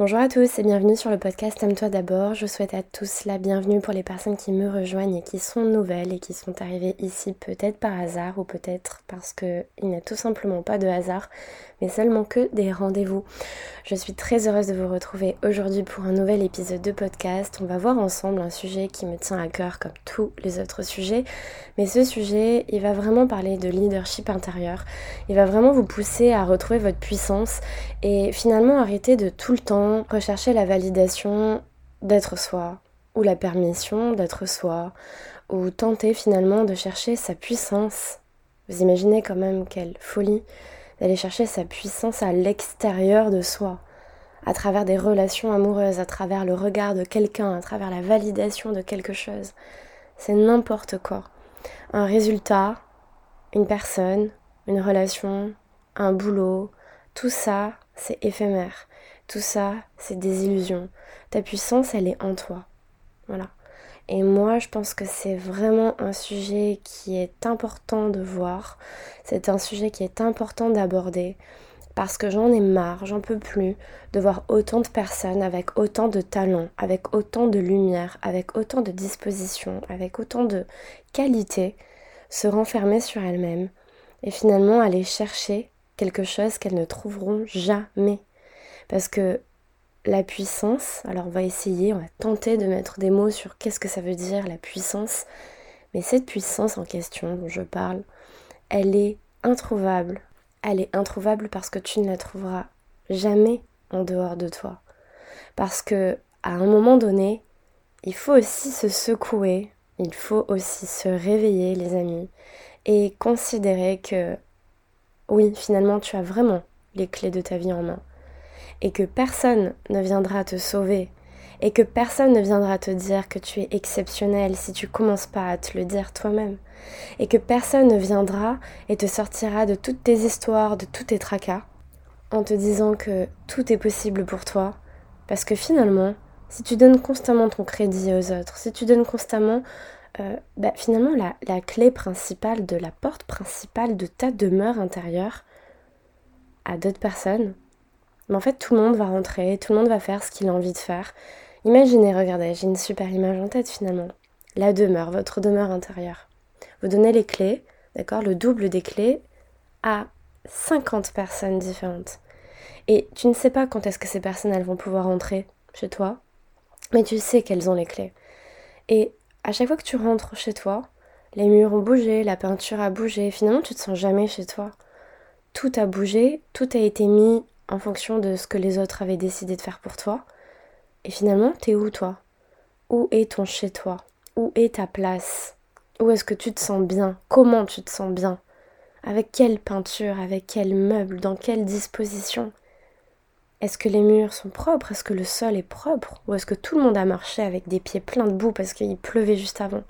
Bonjour à tous et bienvenue sur le podcast Aime-toi d'abord. Je souhaite à tous la bienvenue pour les personnes qui me rejoignent et qui sont nouvelles et qui sont arrivées ici peut-être par hasard ou peut-être parce qu'il n'y a tout simplement pas de hasard, mais seulement que des rendez-vous. Je suis très heureuse de vous retrouver aujourd'hui pour un nouvel épisode de podcast. On va voir ensemble un sujet qui me tient à cœur comme tous les autres sujets, mais ce sujet, il va vraiment parler de leadership intérieur. Il va vraiment vous pousser à retrouver votre puissance et finalement arrêter de tout le temps rechercher la validation d'être soi, ou la permission d'être soi, ou tenter finalement de chercher sa puissance. Vous imaginez quand même quelle folie d'aller chercher sa puissance à l'extérieur de soi, à travers des relations amoureuses, à travers le regard de quelqu'un, à travers la validation de quelque chose. C'est n'importe quoi. Un résultat, une personne, une relation, un boulot, tout ça, c'est éphémère. Tout ça, c'est des illusions. Ta puissance, elle est en toi. Voilà. Et moi, je pense que c'est vraiment un sujet qui est important de voir. C'est un sujet qui est important d'aborder. Parce que j'en ai marre, j'en peux plus de voir autant de personnes avec autant de talent, avec autant de lumière, avec autant de disposition, avec autant de qualité se renfermer sur elles-mêmes et finalement aller chercher quelque chose qu'elles ne trouveront jamais parce que la puissance, alors on va essayer, on va tenter de mettre des mots sur qu'est-ce que ça veut dire la puissance, mais cette puissance en question dont je parle, elle est introuvable. Elle est introuvable parce que tu ne la trouveras jamais en dehors de toi. Parce que à un moment donné, il faut aussi se secouer, il faut aussi se réveiller les amis et considérer que oui, finalement tu as vraiment les clés de ta vie en main et que personne ne viendra te sauver et que personne ne viendra te dire que tu es exceptionnel si tu commences pas à te le dire toi-même et que personne ne viendra et te sortira de toutes tes histoires, de tous tes tracas en te disant que tout est possible pour toi parce que finalement si tu donnes constamment ton crédit aux autres, si tu donnes constamment euh, bah, finalement la, la clé principale de la porte principale de ta demeure intérieure à d'autres personnes, mais en fait, tout le monde va rentrer, tout le monde va faire ce qu'il a envie de faire. Imaginez, regardez, j'ai une super image en tête finalement. La demeure, votre demeure intérieure. Vous donnez les clés, d'accord, le double des clés à 50 personnes différentes. Et tu ne sais pas quand est-ce que ces personnes elles vont pouvoir entrer chez toi, mais tu sais qu'elles ont les clés. Et à chaque fois que tu rentres chez toi, les murs ont bougé, la peinture a bougé, finalement tu te sens jamais chez toi. Tout a bougé, tout a été mis en fonction de ce que les autres avaient décidé de faire pour toi. Et finalement, t'es où toi? Où est ton chez toi Où est ta place? Où est-ce que tu te sens bien? Comment tu te sens bien? Avec quelle peinture? Avec quel meuble? Dans quelle disposition? Est-ce que les murs sont propres? Est-ce que le sol est propre? Ou est-ce que tout le monde a marché avec des pieds pleins de boue parce qu'il pleuvait juste avant?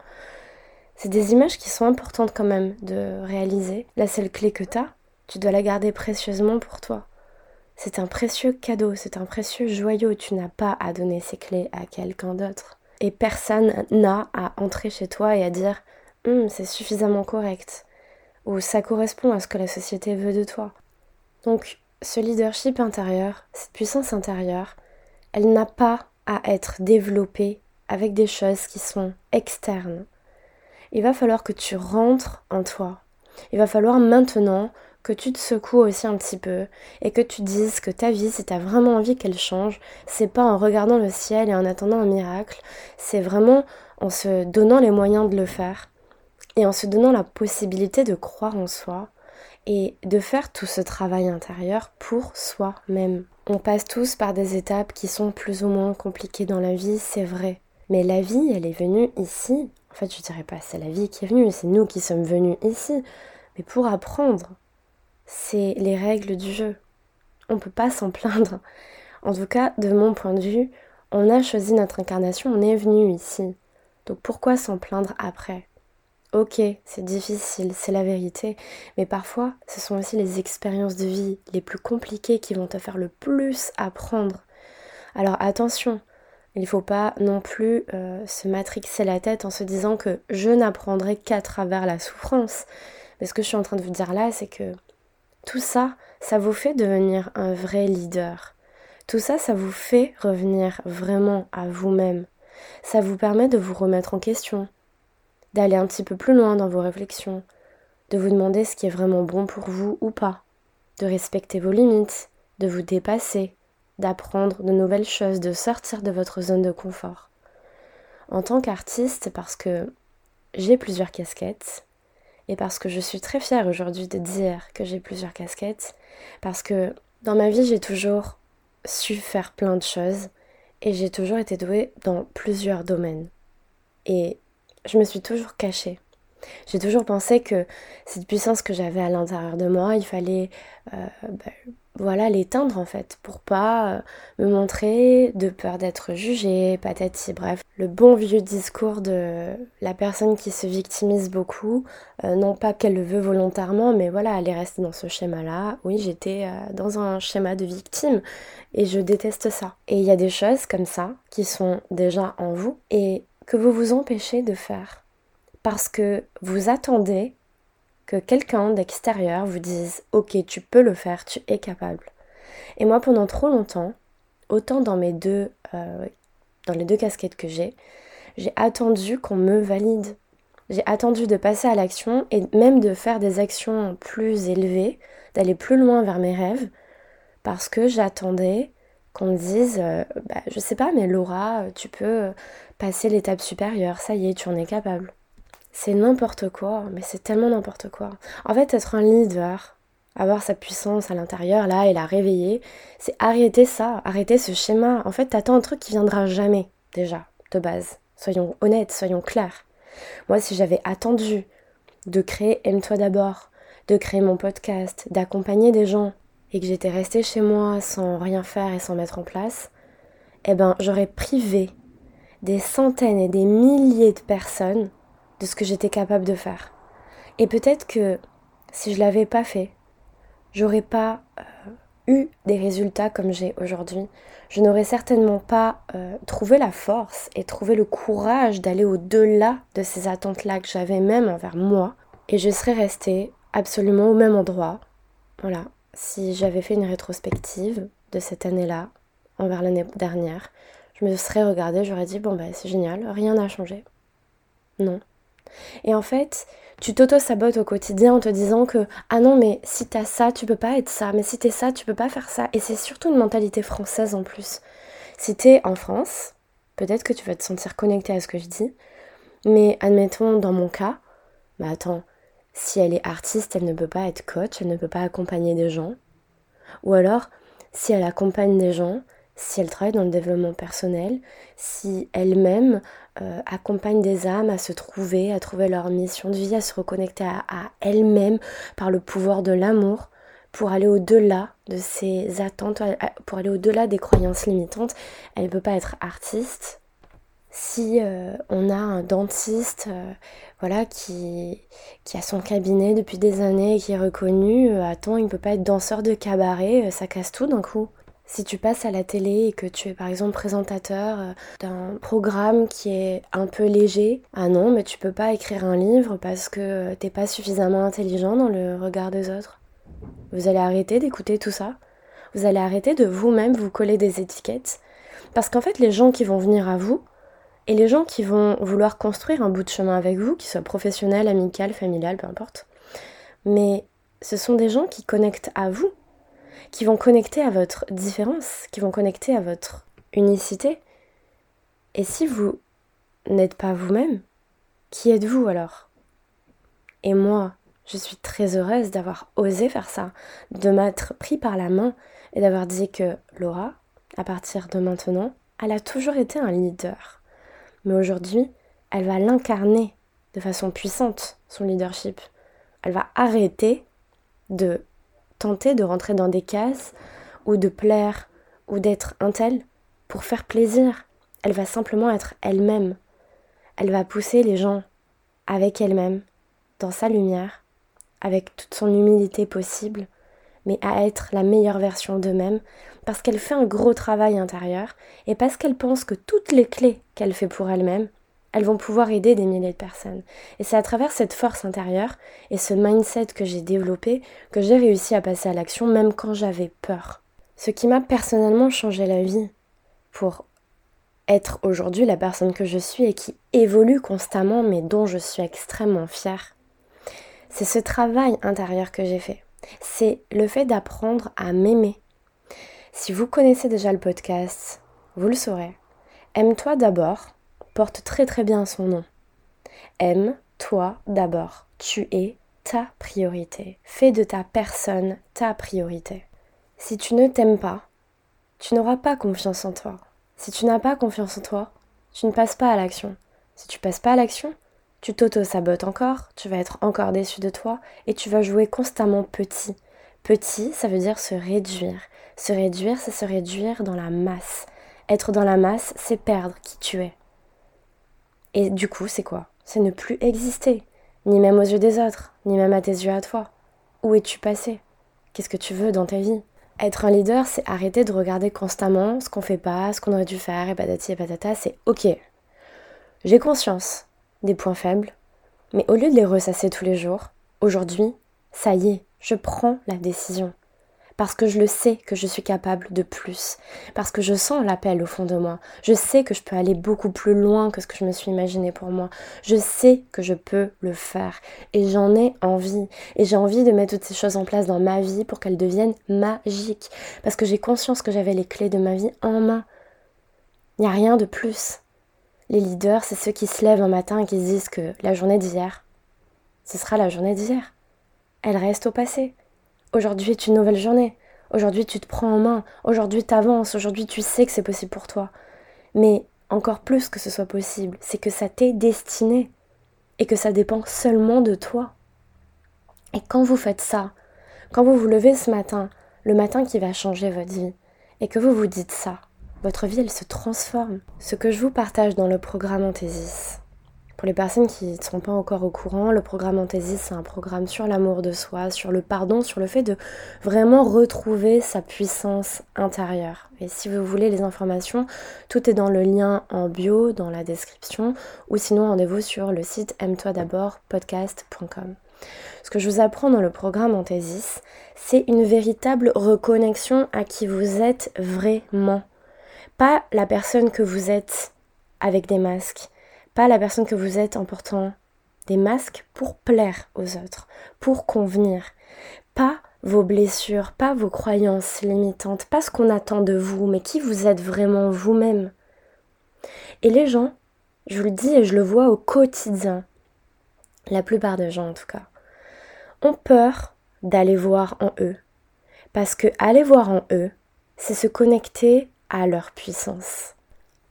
C'est des images qui sont importantes quand même de réaliser. La seule clé que t'as, tu dois la garder précieusement pour toi. C'est un précieux cadeau, c'est un précieux joyau. Tu n'as pas à donner ces clés à quelqu'un d'autre. Et personne n'a à entrer chez toi et à dire hum, c'est suffisamment correct ou ça correspond à ce que la société veut de toi. Donc, ce leadership intérieur, cette puissance intérieure, elle n'a pas à être développée avec des choses qui sont externes. Il va falloir que tu rentres en toi. Il va falloir maintenant que tu te secoues aussi un petit peu et que tu dises que ta vie, si tu as vraiment envie qu'elle change, c'est pas en regardant le ciel et en attendant un miracle, c'est vraiment en se donnant les moyens de le faire et en se donnant la possibilité de croire en soi et de faire tout ce travail intérieur pour soi-même. On passe tous par des étapes qui sont plus ou moins compliquées dans la vie, c'est vrai. Mais la vie, elle est venue ici. En fait, je dirais pas c'est la vie qui est venue, c'est nous qui sommes venus ici. Mais pour apprendre, c'est les règles du jeu. On peut pas s'en plaindre. En tout cas, de mon point de vue, on a choisi notre incarnation, on est venu ici. Donc pourquoi s'en plaindre après? Ok, c'est difficile, c'est la vérité, mais parfois ce sont aussi les expériences de vie les plus compliquées qui vont te faire le plus apprendre. Alors attention, il ne faut pas non plus euh, se matrixer la tête en se disant que je n'apprendrai qu'à travers la souffrance. Mais ce que je suis en train de vous dire là, c'est que tout ça, ça vous fait devenir un vrai leader. Tout ça, ça vous fait revenir vraiment à vous-même. Ça vous permet de vous remettre en question, d'aller un petit peu plus loin dans vos réflexions, de vous demander ce qui est vraiment bon pour vous ou pas, de respecter vos limites, de vous dépasser, d'apprendre de nouvelles choses, de sortir de votre zone de confort. En tant qu'artiste, parce que j'ai plusieurs casquettes, et parce que je suis très fière aujourd'hui de dire que j'ai plusieurs casquettes, parce que dans ma vie j'ai toujours su faire plein de choses, et j'ai toujours été douée dans plusieurs domaines. Et je me suis toujours cachée. J'ai toujours pensé que cette puissance que j'avais à l'intérieur de moi, il fallait euh, bah, voilà, l'éteindre en fait, pour pas euh, me montrer de peur d'être jugée, patati, bref. Le bon vieux discours de la personne qui se victimise beaucoup, euh, non pas qu'elle le veut volontairement, mais voilà, elle est restée dans ce schéma-là. Oui, j'étais euh, dans un schéma de victime et je déteste ça. Et il y a des choses comme ça qui sont déjà en vous et que vous vous empêchez de faire parce que vous attendez que quelqu'un d'extérieur vous dise ok tu peux le faire, tu es capable. Et moi pendant trop longtemps, autant dans mes deux euh, dans les deux casquettes que j'ai, j'ai attendu qu'on me valide. J'ai attendu de passer à l'action et même de faire des actions plus élevées, d'aller plus loin vers mes rêves, parce que j'attendais qu'on me dise, euh, bah, je sais pas, mais Laura, tu peux passer l'étape supérieure, ça y est, tu en es capable c'est n'importe quoi, mais c'est tellement n'importe quoi. En fait, être un leader, avoir sa puissance à l'intérieur, là, et la réveiller, c'est arrêter ça, arrêter ce schéma. En fait, t'attends un truc qui viendra jamais, déjà, de base. Soyons honnêtes, soyons clairs. Moi, si j'avais attendu de créer Aime-toi d'abord, de créer mon podcast, d'accompagner des gens, et que j'étais restée chez moi sans rien faire et sans mettre en place, eh ben, j'aurais privé des centaines et des milliers de personnes de ce que j'étais capable de faire. Et peut-être que si je l'avais pas fait, j'aurais pas euh, eu des résultats comme j'ai aujourd'hui. Je n'aurais certainement pas euh, trouvé la force et trouvé le courage d'aller au-delà de ces attentes-là que j'avais même envers moi. Et je serais restée absolument au même endroit. Voilà. Si j'avais fait une rétrospective de cette année-là envers l'année dernière, je me serais regardée, j'aurais dit bon bah c'est génial, rien n'a changé. Non. Et en fait, tu t'auto-sabotes au quotidien en te disant que ah non mais si t'as ça tu peux pas être ça. Mais si t'es ça tu peux pas faire ça et c'est surtout une mentalité française en plus. Si t'es en France peut-être que tu vas te sentir connecté à ce que je dis. Mais admettons dans mon cas bah attends si elle est artiste elle ne peut pas être coach elle ne peut pas accompagner des gens. Ou alors si elle accompagne des gens si elle travaille dans le développement personnel, si elle-même euh, accompagne des âmes à se trouver, à trouver leur mission de vie, à se reconnecter à, elle-même par le pouvoir de l'amour, pour aller au-delà de ses attentes, pour aller au-delà des croyances limitantes. Elle ne peut pas être artiste. Si euh, on a un dentiste euh, voilà, qui, qui a son cabinet depuis des années et qui est reconnu, attends, il ne peut pas être danseur de cabaret, ça casse tout d'un coup. Si tu passes à la télé et que tu es par exemple présentateur euh, d'un programme qui est un peu léger, ah non, mais tu peux pas écrire un livre parce que t'es pas suffisamment intelligent dans le regard des autres. Vous allez arrêter d'écouter tout ça. Vous allez arrêter de vous-même vous coller des étiquettes. Parce qu'en fait, les gens qui vont venir à vous et les gens qui vont vouloir construire un bout de chemin avec vous, qu'ils soient professionnels, amical, familial, peu importe, mais ce sont des gens qui connectent à vous qui vont connecter à votre différence, qui vont connecter à votre unicité. Et si vous n'êtes pas vous-même, qui êtes-vous alors? Et moi, je suis très heureuse d'avoir osé faire ça, de m'être pris par la main et d'avoir dit que Laura, à partir de maintenant, elle a toujours été un leader. Mais aujourd'hui, elle va l'incarner de façon puissante, son leadership. Elle va arrêter de tenter de rentrer dans des cases ou de plaire ou d'être un tel pour faire plaisir. Elle va simplement être elle-même. Elle va pousser les gens avec elle-même, dans sa lumière, avec toute son humilité possible, mais à être la meilleure version d'eux-mêmes, parce qu'elle fait un gros travail intérieur et parce qu'elle pense que toutes les clés qu'elle fait pour elle-même, elles vont pouvoir aider des milliers de personnes. Et c'est à travers cette force intérieure et ce mindset que j'ai développé que j'ai réussi à passer à l'action même quand j'avais peur. Ce qui m'a personnellement changé la vie pour être aujourd'hui la personne que je suis et qui évolue constamment mais dont je suis extrêmement fière. C'est ce travail intérieur que j'ai fait. C'est le fait d'apprendre à m'aimer. Si vous connaissez déjà le podcast, vous le saurez. Aime-toi d'abord porte très très bien son nom. Aime-toi d'abord. Tu es ta priorité. Fais de ta personne ta priorité. Si tu ne t'aimes pas, tu n'auras pas confiance en toi. Si tu n'as pas confiance en toi, tu ne passes pas à l'action. Si tu passes pas à l'action, tu t'auto-sabotes encore, tu vas être encore déçu de toi et tu vas jouer constamment petit. Petit, ça veut dire se réduire. Se réduire, c'est se réduire dans la masse. Être dans la masse, c'est perdre qui tu es. Et du coup, c'est quoi? C'est ne plus exister, ni même aux yeux des autres, ni même à tes yeux à toi. Où es-tu passé? Qu'est-ce que tu veux dans ta vie? Être un leader, c'est arrêter de regarder constamment ce qu'on fait pas, ce qu'on aurait dû faire, et patati et patata, c'est ok. J'ai conscience des points faibles, mais au lieu de les ressasser tous les jours, aujourd'hui, ça y est, je prends la décision parce que je le sais que je suis capable de plus, parce que je sens l'appel au fond de moi. Je sais que je peux aller beaucoup plus loin que ce que je me suis imaginé pour moi. Je sais que je peux le faire et j'en ai envie. Et j'ai envie de mettre toutes ces choses en place dans ma vie pour qu'elles deviennent magiques, parce que j'ai conscience que j'avais les clés de ma vie en main. Il n'y a rien de plus. Les leaders, c'est ceux qui se lèvent un matin et qui se disent que la journée d'hier, ce sera la journée d'hier. Elle reste au passé. Aujourd'hui est une nouvelle journée. Aujourd'hui tu te prends en main. Aujourd'hui tu avances. Aujourd'hui tu sais que c'est possible pour toi. Mais encore plus que ce soit possible, c'est que ça t'est destiné et que ça dépend seulement de toi. Et quand vous faites ça, quand vous vous levez ce matin, le matin qui va changer votre vie, et que vous vous dites ça, votre vie elle se transforme. Ce que je vous partage dans le programme Anthesis, pour les personnes qui ne sont pas encore au courant, le programme Anthesis, c'est un programme sur l'amour de soi, sur le pardon, sur le fait de vraiment retrouver sa puissance intérieure. Et si vous voulez les informations, tout est dans le lien en bio, dans la description, ou sinon rendez-vous sur le site aime-toi d'abord podcast.com. Ce que je vous apprends dans le programme Anthesis, c'est une véritable reconnexion à qui vous êtes vraiment. Pas la personne que vous êtes avec des masques pas la personne que vous êtes en portant des masques pour plaire aux autres, pour convenir. Pas vos blessures, pas vos croyances limitantes, pas ce qu'on attend de vous, mais qui vous êtes vraiment vous-même. Et les gens, je vous le dis et je le vois au quotidien, la plupart des gens en tout cas, ont peur d'aller voir en eux. Parce que aller voir en eux, c'est se connecter à leur puissance.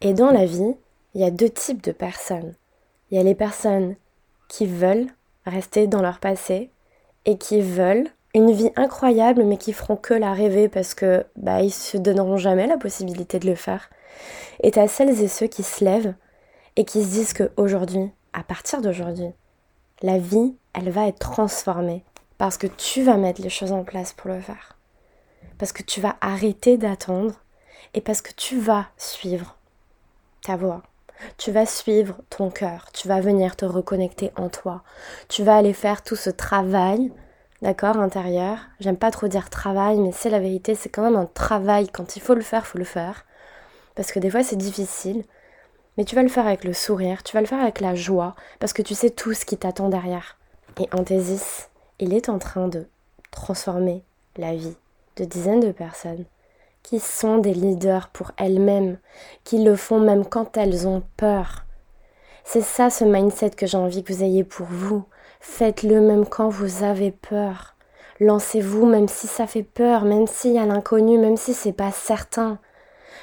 Et dans la vie, il y a deux types de personnes. Il y a les personnes qui veulent rester dans leur passé et qui veulent une vie incroyable mais qui feront que la rêver parce que bah ils se donneront jamais la possibilité de le faire. Et t'as celles et ceux qui se lèvent et qui se disent que aujourd'hui, à partir d'aujourd'hui, la vie, elle va être transformée parce que tu vas mettre les choses en place pour le faire. Parce que tu vas arrêter d'attendre et parce que tu vas suivre ta voix. Tu vas suivre ton cœur, tu vas venir te reconnecter en toi. Tu vas aller faire tout ce travail, d'accord, intérieur. J'aime pas trop dire travail, mais c'est la vérité, c'est quand même un travail. Quand il faut le faire, faut le faire. Parce que des fois c'est difficile. Mais tu vas le faire avec le sourire, tu vas le faire avec la joie, parce que tu sais tout ce qui t'attend derrière. Et Anthésis, il est en train de transformer la vie de dizaines de personnes qui sont des leaders pour elles-mêmes, qui le font même quand elles ont peur. C'est ça ce mindset que j'ai envie que vous ayez pour vous. Faites-le même quand vous avez peur. Lancez-vous même si ça fait peur, même s'il y a l'inconnu, même si c'est pas certain.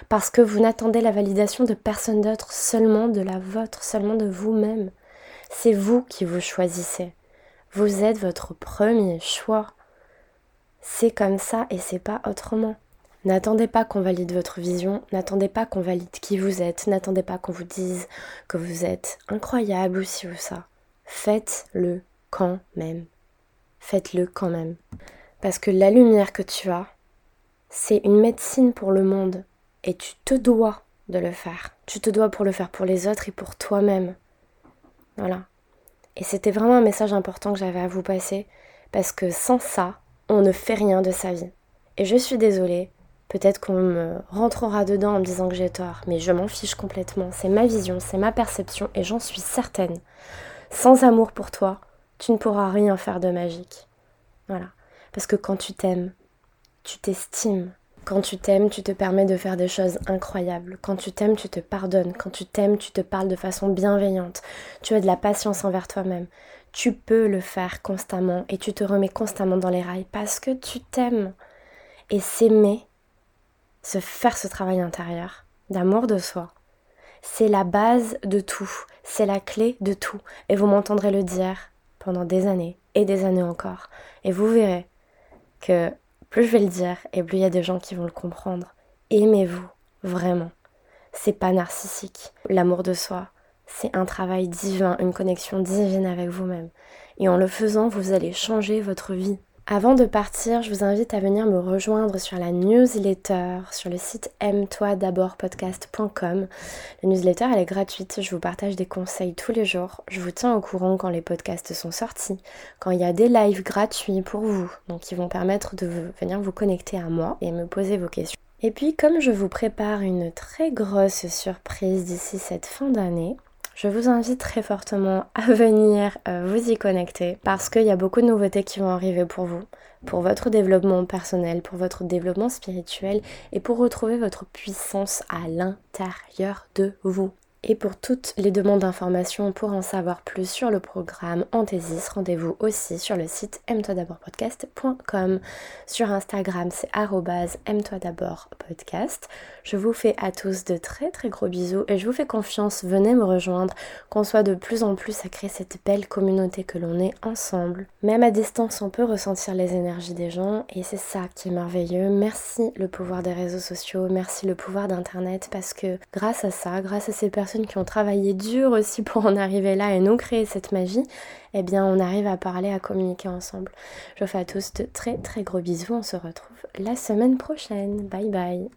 Parce que vous n'attendez la validation de personne d'autre, seulement de la vôtre, seulement de vous-même. C'est vous qui vous choisissez. Vous êtes votre premier choix. C'est comme ça et c'est pas autrement. N'attendez pas qu'on valide votre vision, n'attendez pas qu'on valide qui vous êtes, n'attendez pas qu'on vous dise que vous êtes incroyable ou ci ou ça. Faites-le quand même. Faites-le quand même. Parce que la lumière que tu as, c'est une médecine pour le monde et tu te dois de le faire. Tu te dois pour le faire pour les autres et pour toi-même. Voilà. Et c'était vraiment un message important que j'avais à vous passer parce que sans ça, on ne fait rien de sa vie. Et je suis désolée, Peut-être qu'on me rentrera dedans en me disant que j'ai tort, mais je m'en fiche complètement. C'est ma vision, c'est ma perception et j'en suis certaine. Sans amour pour toi, tu ne pourras rien faire de magique. Voilà. Parce que quand tu t'aimes, tu t'estimes. Quand tu t'aimes, tu te permets de faire des choses incroyables. Quand tu t'aimes, tu te pardonnes. Quand tu t'aimes, tu te parles de façon bienveillante. Tu as de la patience envers toi-même. Tu peux le faire constamment et tu te remets constamment dans les rails parce que tu t'aimes. Et s'aimer, se faire ce travail intérieur d'amour de soi, c'est la base de tout, c'est la clé de tout. Et vous m'entendrez le dire pendant des années et des années encore. Et vous verrez que plus je vais le dire et plus il y a des gens qui vont le comprendre. Aimez-vous, vraiment. C'est pas narcissique. L'amour de soi, c'est un travail divin, une connexion divine avec vous-même. Et en le faisant, vous allez changer votre vie. Avant de partir, je vous invite à venir me rejoindre sur la newsletter sur le site aime-toi d'abord podcast.com. La newsletter, elle est gratuite, je vous partage des conseils tous les jours. Je vous tiens au courant quand les podcasts sont sortis, quand il y a des lives gratuits pour vous, donc qui vont permettre de venir vous connecter à moi et me poser vos questions. Et puis comme je vous prépare une très grosse surprise d'ici cette fin d'année, je vous invite très fortement à venir euh, vous y connecter parce qu'il y a beaucoup de nouveautés qui vont arriver pour vous, pour votre développement personnel, pour votre développement spirituel et pour retrouver votre puissance à l'intérieur de vous. Et pour toutes les demandes d'informations pour en savoir plus sur le programme Anthésis, rendez-vous aussi sur le site aime-toi d'abord podcast.com. Sur Instagram, c'est aime-toi d'abord podcast. Je vous fais à tous de très très gros bisous et je vous fais confiance, venez me rejoindre, qu'on soit de plus en plus à créer cette belle communauté que l'on est ensemble. Même à distance, on peut ressentir les énergies des gens et c'est ça qui est merveilleux. Merci le pouvoir des réseaux sociaux, merci le pouvoir d'internet parce que grâce à ça, grâce à ces personnes qui ont travaillé dur aussi pour en arriver là et nous créer cette magie, eh bien on arrive à parler, à communiquer ensemble. Je vous fais à tous de très très gros bisous, on se retrouve la semaine prochaine. Bye bye